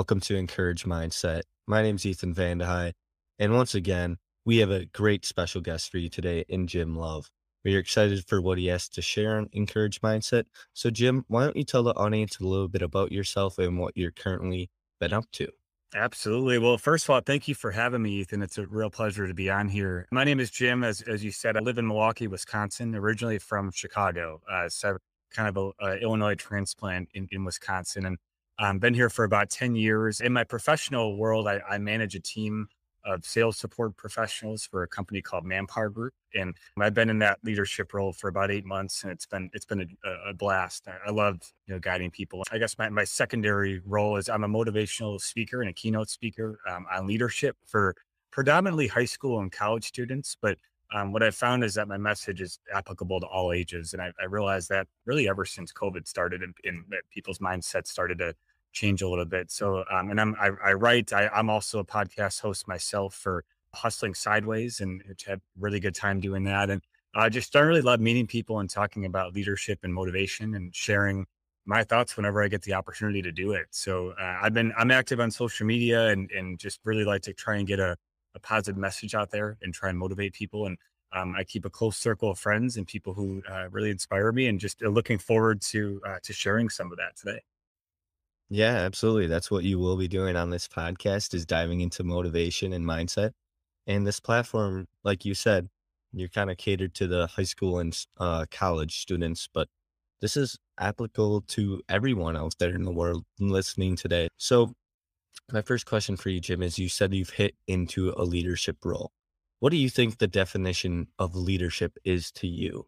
Welcome to Encourage Mindset. My name is Ethan Van De Hey, and once again, we have a great special guest for you today in Jim Love. We are excited for what he has to share on Encourage Mindset. So, Jim, why don't you tell the audience a little bit about yourself and what you're currently been up to? Absolutely. Well, first of all, thank you for having me, Ethan. It's a real pleasure to be on here. My name is Jim. As as you said, I live in Milwaukee, Wisconsin, originally from Chicago. Uh, so kind of a, a Illinois transplant in, in Wisconsin, and um, been here for about 10 years. In my professional world, I, I, manage a team of sales support professionals for a company called Manpower Group. And I've been in that leadership role for about eight months and it's been it's been a, a blast. I, love you know guiding people. I guess my, my secondary role is I'm a motivational speaker and a keynote speaker um, on leadership for predominantly high school and college students, but um, what I found is that my message is applicable to all ages. And I, I realized that really ever since COVID started and, and people's mindsets started to change a little bit. So, um, and I'm, I, I write, I, am also a podcast host myself for Hustling Sideways and had really good time doing that. And I just I really love meeting people and talking about leadership and motivation and sharing my thoughts whenever I get the opportunity to do it. So uh, I've been, I'm active on social media and, and just really like to try and get a, a positive message out there and try and motivate people. And um, I keep a close circle of friends and people who uh, really inspire me and just uh, looking forward to, uh, to sharing some of that today. Yeah, absolutely. That's what you will be doing on this podcast is diving into motivation and mindset. And this platform, like you said, you're kind of catered to the high school and uh, college students, but this is applicable to everyone out there in the world listening today. So, my first question for you, Jim, is you said you've hit into a leadership role. What do you think the definition of leadership is to you?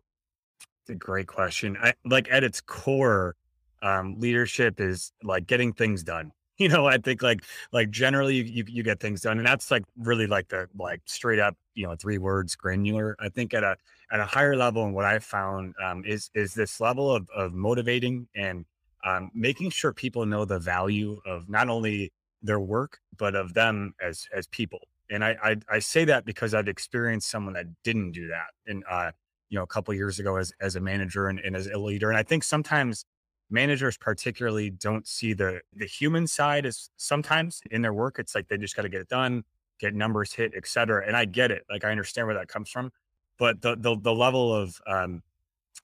It's a great question. I, like at its core, um, leadership is like getting things done. You know i think like like generally you, you, you get things done and that's like really like the like straight up you know three words granular. I think at a at a higher level and what i found um, is is this level of, of motivating and um, making sure people know the value of not only their work but of them as as people. And I, I i, say that because i've experienced someone that didn't do that and uh you know a couple years ago as as a manager and, and as a leader and i think sometimes managers particularly don't see the the human side as sometimes in their work it's like they just got to get it done get numbers hit et cetera and i get it like i understand where that comes from but the the, the level of um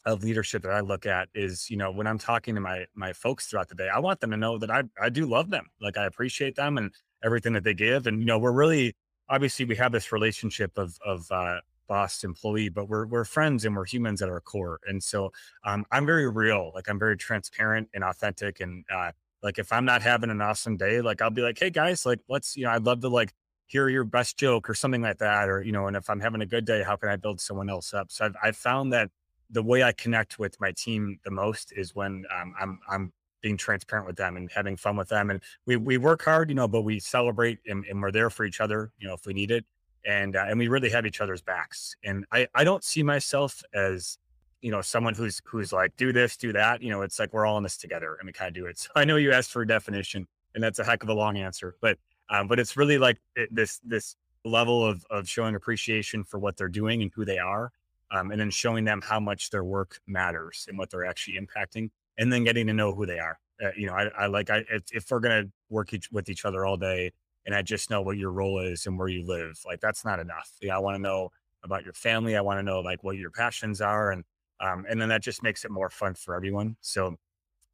of leadership that i look at is you know when i'm talking to my my folks throughout the day i want them to know that i i do love them like i appreciate them and everything that they give and you know we're really obviously we have this relationship of of uh boss employee, but we're we're friends and we're humans at our core. And so um, I'm very real. Like I'm very transparent and authentic. And uh, like if I'm not having an awesome day, like I'll be like, hey guys, like let's you know I'd love to like hear your best joke or something like that, or you know. And if I'm having a good day, how can I build someone else up? So I've I've found that the way I connect with my team the most is when um, I'm I'm being transparent with them and having fun with them. And we we work hard, you know, but we celebrate and, and we're there for each other, you know, if we need it and uh, and we really have each other's backs. And I I don't see myself as you know someone who's who's like do this do that. You know, it's like we're all in this together and we kind of do it. So I know you asked for a definition, and that's a heck of a long answer, but um, but it's really like it, this this level of of showing appreciation for what they're doing and who they are, um, and then showing them how much their work matters and what they're actually impacting, and then getting to know who they are. Uh, you know, I, I like I if, if we're gonna work each, with each other all day, and I just know what your role is and where you live. Like that's not enough. Yeah, I want to know about your family. I want to know like what your passions are, and um, and then that just makes it more fun for everyone. So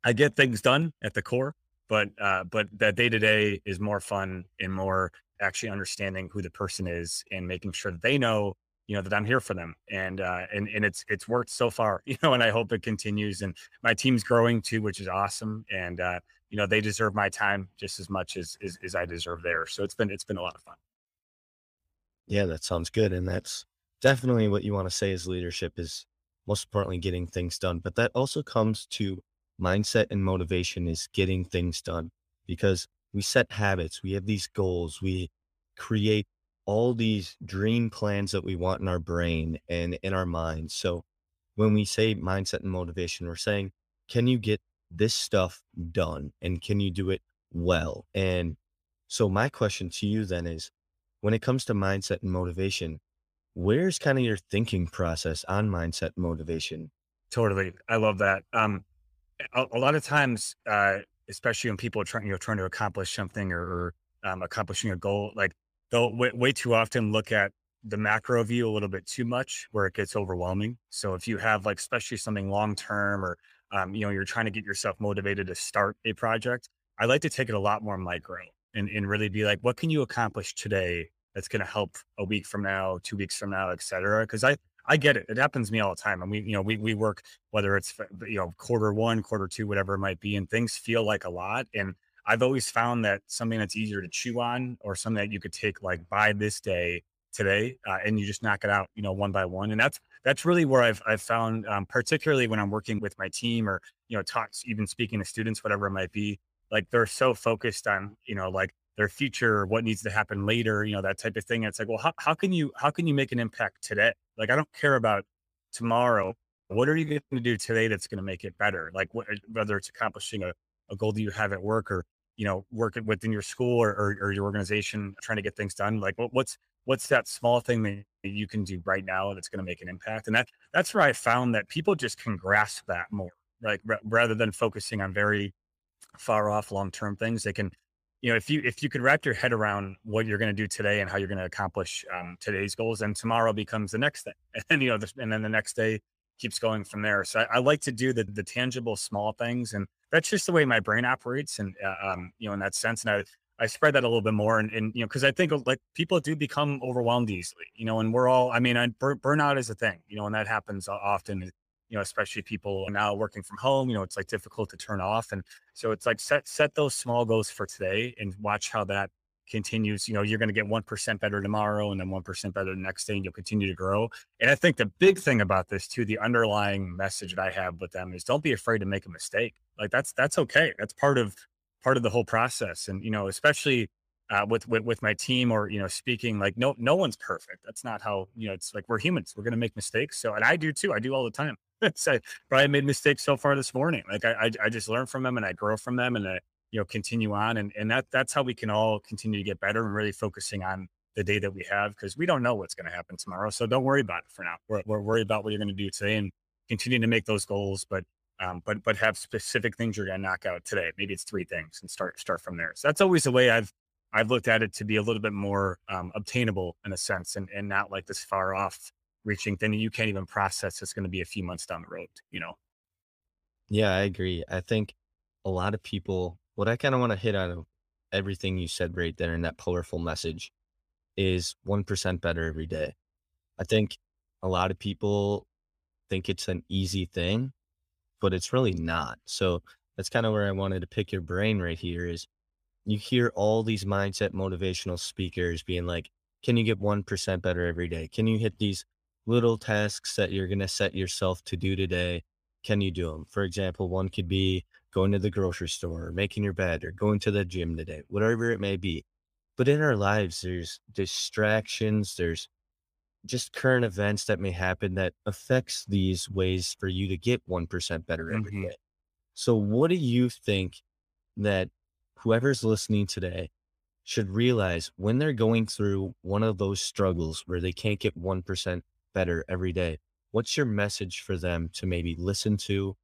I get things done at the core, but uh, but that day to day is more fun and more actually understanding who the person is and making sure that they know you know that I'm here for them, and uh, and and it's it's worked so far, you know, and I hope it continues. And my team's growing too, which is awesome, and uh, you know they deserve my time just as much as, as as I deserve theirs. So it's been it's been a lot of fun. Yeah, that sounds good, and that's definitely what you want to say as leadership is most importantly getting things done. But that also comes to mindset and motivation is getting things done because we set habits, we have these goals, we create all these dream plans that we want in our brain and in our minds. So when we say mindset and motivation, we're saying, can you get this stuff done and can you do it well? And so my question to you then is when it comes to mindset and motivation, where's kind of your thinking process on mindset motivation? Totally. I love that. Um, a, a lot of times, uh, especially when people are trying, you know, trying to accomplish something or, or um, accomplishing a goal, like they'll way, way too often look at the macro view a little bit too much where it gets overwhelming. So if you have like, especially something long-term or, um, you know, you're trying to get yourself motivated to start a project, I like to take it a lot more micro and, and really be like, what can you accomplish today that's going to help a week from now, two weeks from now, et cetera? Cause I, I get it. It happens to me all the time. And we, you know, we, we work, whether it's, you know, quarter one, quarter two, whatever it might be, and things feel like a lot. And I've always found that something that's easier to chew on or something that you could take like by this day today uh, and you just knock it out, you know, one by one. And that's, that's really where I've, I've found, um, particularly when I'm working with my team or, you know, talks, even speaking to students, whatever it might be, like they're so focused on, you know, like their future, what needs to happen later, you know, that type of thing. And it's like, well, how, how can you, how can you make an impact today? Like, I don't care about tomorrow. What are you going to do today that's going to make it better? Like whether it's accomplishing a, a goal that you have at work or, you know, working within your school or, or, or your organization, trying to get things done. Like what, what's, what's that small thing that you can do right now that's going to make an impact? And that, that's where I found that people just can grasp that more, like r- rather than focusing on very far off long-term things, they can, you know, if you if you could wrap your head around what you're going to do today and how you're going to accomplish um, today's goals, and tomorrow becomes the next thing, and you know, the, and then the next day keeps going from there. So I, I, like to do the the tangible small things, and that's just the way my brain operates, and uh, um, you know, in that sense, and I I spread that a little bit more, and, and you know, because I think like people do become overwhelmed easily, you know, and we're all, I mean, I, burnout is a thing, you know, and that happens often you know, especially people now working from home, you know, it's like difficult to turn off. And so it's like set set those small goals for today and watch how that continues. You know, you're going to get 1% better tomorrow and then 1% better the next day, and you'll continue to grow. And I think the big thing about this too, the underlying message that I have with them is don't be afraid to make a mistake. Like that's that's okay. That's part of part of the whole process. And you know, especially uh, with, with with my team or you know speaking like no no one's perfect that's not how you know it's like we're humans we're going to make mistakes so and i do too i do all the time so probably made mistakes so far this morning. Like I, I, I just learn from them and I grow from them and I, you know, continue on. And, and that, that's how we can all continue to get better and really focusing on the day that we have because we don't know what's going to happen tomorrow. So don't worry about it for now. We're, we're worried about what you're going to do today and continue to make those goals, but, um, but, but have specific things you're going to knock out today. Maybe it's three things and start, start from there. So that's always the way I've, I've looked at it to be a little bit more um, obtainable in a sense and, and not like this far off reaching thing that you can't even process it's going to be a few months down the road you know yeah i agree i think a lot of people what i kind of want to hit on everything you said right there in that powerful message is 1% better every day. I think a lot of people think it's an easy thing but it's really not. So that's kind of where i wanted to pick your brain right here is you hear all these mindset motivational speakers being like can you get 1% better every day? Can you hit these little tasks that you're going to set yourself to do today, can you do them? For example, one could be going to the grocery store, or making your bed, or going to the gym today, whatever it may be. But in our lives, there's distractions, there's just current events that may happen that affects these ways for you to get 1% better every mm-hmm. day. So what do you think that whoever's listening today should realize when they're going through one of those struggles where they can't get 1% better every day. What's your message for them to maybe listen to,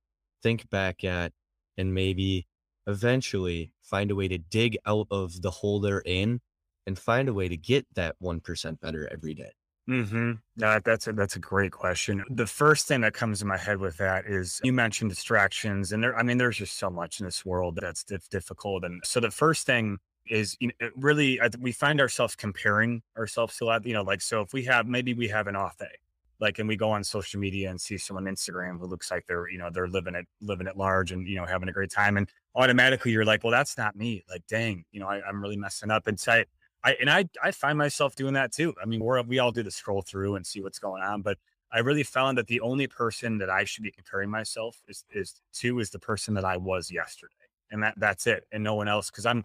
think back at, and maybe eventually find a way to dig out of the hole they're in and find a way to get that 1% better every day? Mm-hmm. That's a, that's a great question. The first thing that comes to my head with that is you mentioned distractions, and there. I mean, there's just so much in this world that's difficult, and so the first thing is you know really we find ourselves comparing ourselves to a lot. You know, like so if we have maybe we have an off day, like and we go on social media and see someone on Instagram who looks like they're you know they're living it living it large and you know having a great time, and automatically you're like, well, that's not me. Like, dang, you know, I, am really messing up. And so I, I and I I find myself doing that too. I mean, we're we all do the scroll through and see what's going on, but I really found that the only person that I should be comparing myself is is to is the person that I was yesterday, and that that's it, and no one else. Because I'm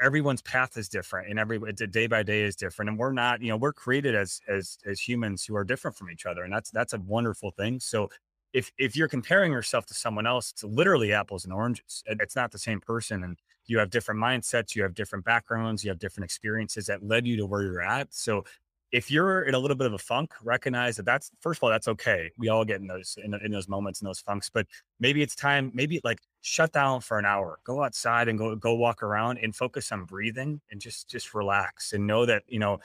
everyone's path is different, and every day by day is different, and we're not, you know, we're created as as as humans who are different from each other, and that's that's a wonderful thing. So if if you're comparing yourself to someone else, it's literally apples and oranges. It's not the same person, and you have different mindsets, you have different backgrounds, you have different experiences that led you to where you're at. So if you're in a little bit of a funk, recognize that that's first of all that's okay. We all get in those in, in, those moments in those funks, but maybe it's time. Maybe like shut down for an hour, go outside and go go walk around and focus on breathing and just just relax and know that you know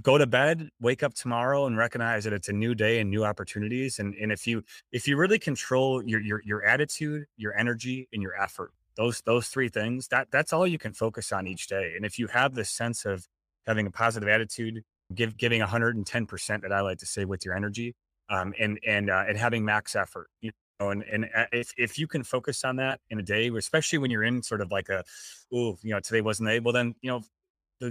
go to bed wake up tomorrow and recognize that it's a new day and new opportunities and and if you if you really control your your your attitude your energy and your effort those those three things that that's all you can focus on each day. And if you have this sense of having a positive attitude give giving 110% that I like to say with your energy um, and and uh, and having max effort you and and uh, if, if you can focus on that in a day especially when you're in sort of like a oh you know today wasn't able then you know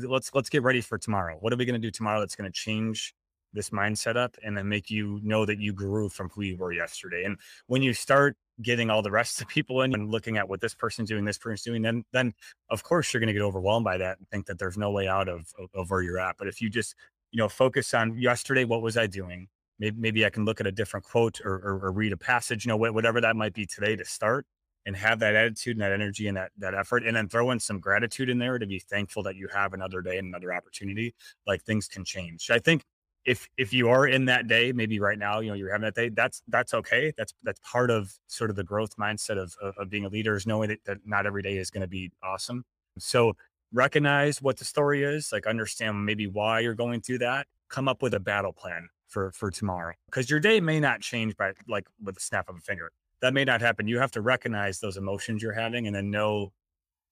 let's let's get ready for tomorrow what are we going to do tomorrow that's going to change this mindset up and then make you know that you grew from who you were yesterday and when you start getting all the rest of people in and looking at what this person's doing, this person's doing, then then of course you're going to get overwhelmed by that and think that there's no way out of, of, of where you're at. But if you just you know focus on yesterday, what was I doing? Maybe maybe I can look at a different quote or, or, or read a passage, you know, whatever that might be today to start and have that attitude and that energy and that that effort and then throw in some gratitude in there to be thankful that you have another day and another opportunity like things can change. I think if if you are in that day maybe right now you know you're having that day that's that's okay. That's that's part of sort of the growth mindset of of, of being a leader is knowing that, that not every day is going to be awesome. So recognize what the story is like understand maybe why you're going through that. Come up with a battle plan for for tomorrow because your day may not change by like with the snap of a finger that may not happen you have to recognize those emotions you're having and then know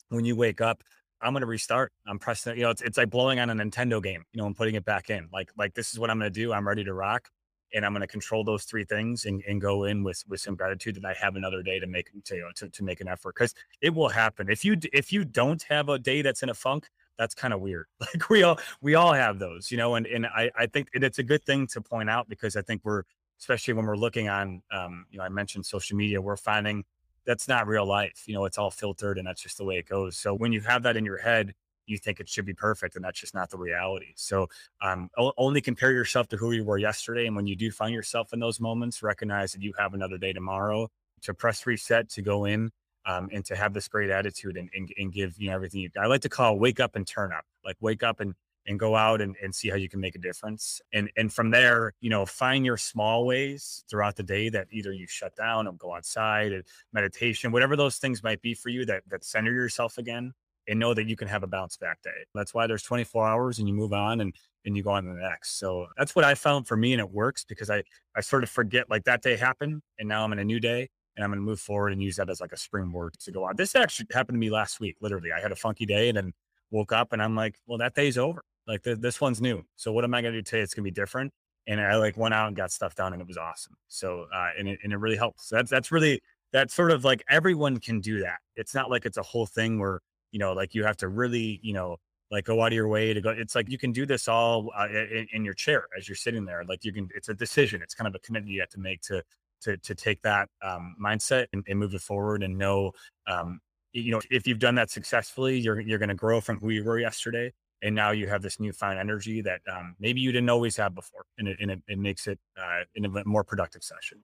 when you wake up I'm going to restart. I'm pressing, you know, it's, it's like blowing on a Nintendo game, you know, and putting it back in. Like, like this is what I'm going to do. I'm ready to rock, and I'm going to control those three things and, and go in with with some gratitude that I have another day to make to you know, to, to make an effort because it will happen. If you if you don't have a day that's in a funk, that's kind of weird. Like we all we all have those, you know, and and I I think it's a good thing to point out because I think we're especially when we're looking on, um, you know, I mentioned social media, we're finding that's not real life. You know, it's all filtered and that's just the way it goes. So when you have that in your head, you think it should be perfect and that's just not the reality. So um, only compare yourself to who you were yesterday. And when you do find yourself in those moments, recognize that you have another day tomorrow to press reset, to go in um, and to have this great attitude and, and, and give, you know, everything you, I like to call wake up and turn up, like wake up and and go out and, and see how you can make a difference. And and from there, you know, find your small ways throughout the day that either you shut down or go outside and meditation, whatever those things might be for you that that center yourself again and know that you can have a bounce back day. That's why there's 24 hours and you move on and and you go on to the next. So that's what I found for me and it works because I I sort of forget like that day happened and now I'm in a new day and I'm going to move forward and use that as like a springboard to go on. This actually happened to me last week. Literally, I had a funky day and then woke up and I'm like, well, that day's over. Like the, this one's new. So what am I going to do today? It's going to be different. And I like went out and got stuff done and it was awesome. So, uh, and it, and it really helps. So that's, that's really, that's sort of like everyone can do that. It's not like it's a whole thing where, you know, like you have to really, you know, like go out of your way to go. It's like you can do this all uh, in, in, your chair as you're sitting there. Like you can, it's a decision. It's kind of a commitment you have to make to to to take that um, mindset and, and, move it forward and know, um, you know, if you've done that successfully, you're you're going to grow from who you were yesterday and now you have this newfound energy that um, maybe you didn't always have before, and it, and it, it makes it uh, in a more productive session.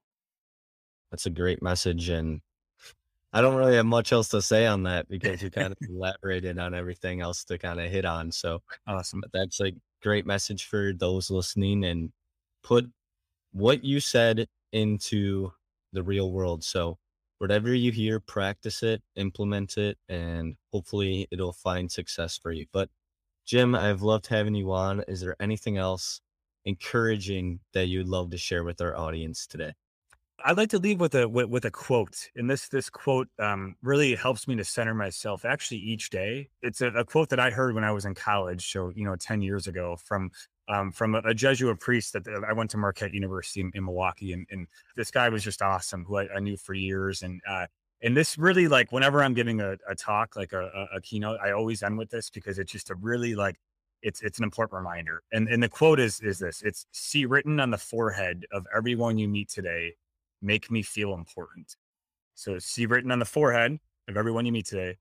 That's a great message, and I don't really have much else to say on that because you kind of elaborated on everything else to kind of hit on. So awesome! But that's a great message for those listening, and put what you said into the real world. So whatever you hear, practice it, implement it, and hopefully it'll find success for you. But Jim, I've loved having you on. Is there anything else encouraging that you'd love to share with our audience today? I'd like to leave with a with, with a quote, and this this quote um, really helps me to center myself. Actually, each day, it's a, a, quote that I heard when I was in college, so you know, ten years ago, from um, from a, a, Jesuit priest that I went to Marquette University in, in Milwaukee, and, and, this guy was just awesome, who I, I knew for years, and uh, and this really like whenever I'm giving a, a talk, like a, a, keynote, I always end with this because it's just a really like it's it's an important reminder. And and the quote is is this: It's see written on the forehead of everyone you meet today make me feel important. So see written on the forehead of everyone you meet today,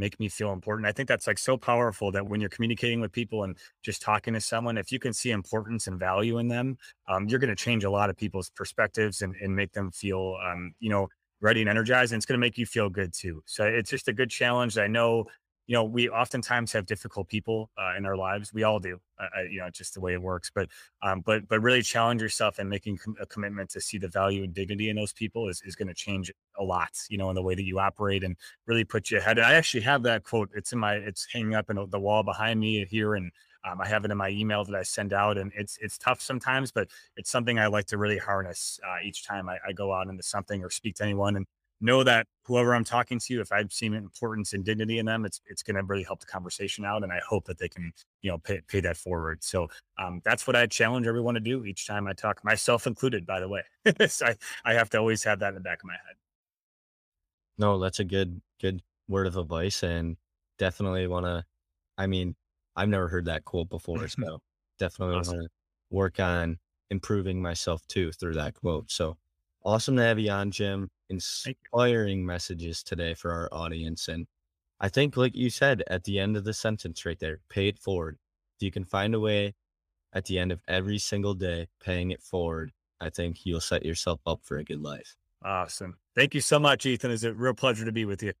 make me feel important. I think that's like so powerful that when you're communicating with people and just talking to someone, if you can see importance and value in them, um, you're going to change a lot of people's perspectives and, and make them feel, um, you know, ready and energized. And it's going to make you feel good too. So it's just a good challenge. I know you know, we oftentimes have difficult people uh, in our lives. We all do, uh, you know, just the way it works. But, um, but, but really challenge yourself and making com- a commitment to see the value and dignity in those people is, is going to change a lot, you know, in the way that you operate and really put you ahead. I actually have that quote. It's in my, it's hanging up in the wall behind me here, and um, I have it in my email that I send out. And it's it's tough sometimes, but it's something I like to really harness uh, each time I, I go out into something or speak to anyone. And know that whoever I'm talking to, if I've seen importance and dignity in them, it's it's going to really help the conversation out, and I hope that they can you know pay pay that forward. So um, that's what I challenge everyone to do each time I talk, myself included, by the way. so I I have to always have that in the back of my head. No, that's a good good word of advice, and definitely want to. I mean, I've never heard that quote before, so definitely awesome. want to work on improving myself too through that quote. So awesome to have you on, Jim inspiring messages today for our audience. And I think, like you said at the end of the sentence right there, pay it forward. If you can find a way at the end of every single day, paying it forward, I think you'll set yourself up for a good life. Awesome. Thank you so much, Ethan. It's a real pleasure to be with you.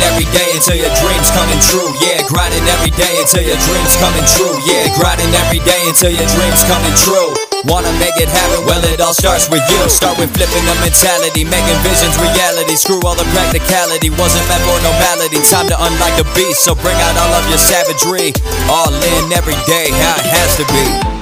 Grinding every day until your dreams coming true. Yeah, grinding every day until your dreams coming true. Yeah, grinding every day until your dreams coming true. Wanna make it happen? Well, it all starts with you. Start with flipping the mentality, making visions reality. Screw all the practicality, wasn't meant for normality. Time to unlock the beast, so bring out all of your savagery. All in every day, how it has to be.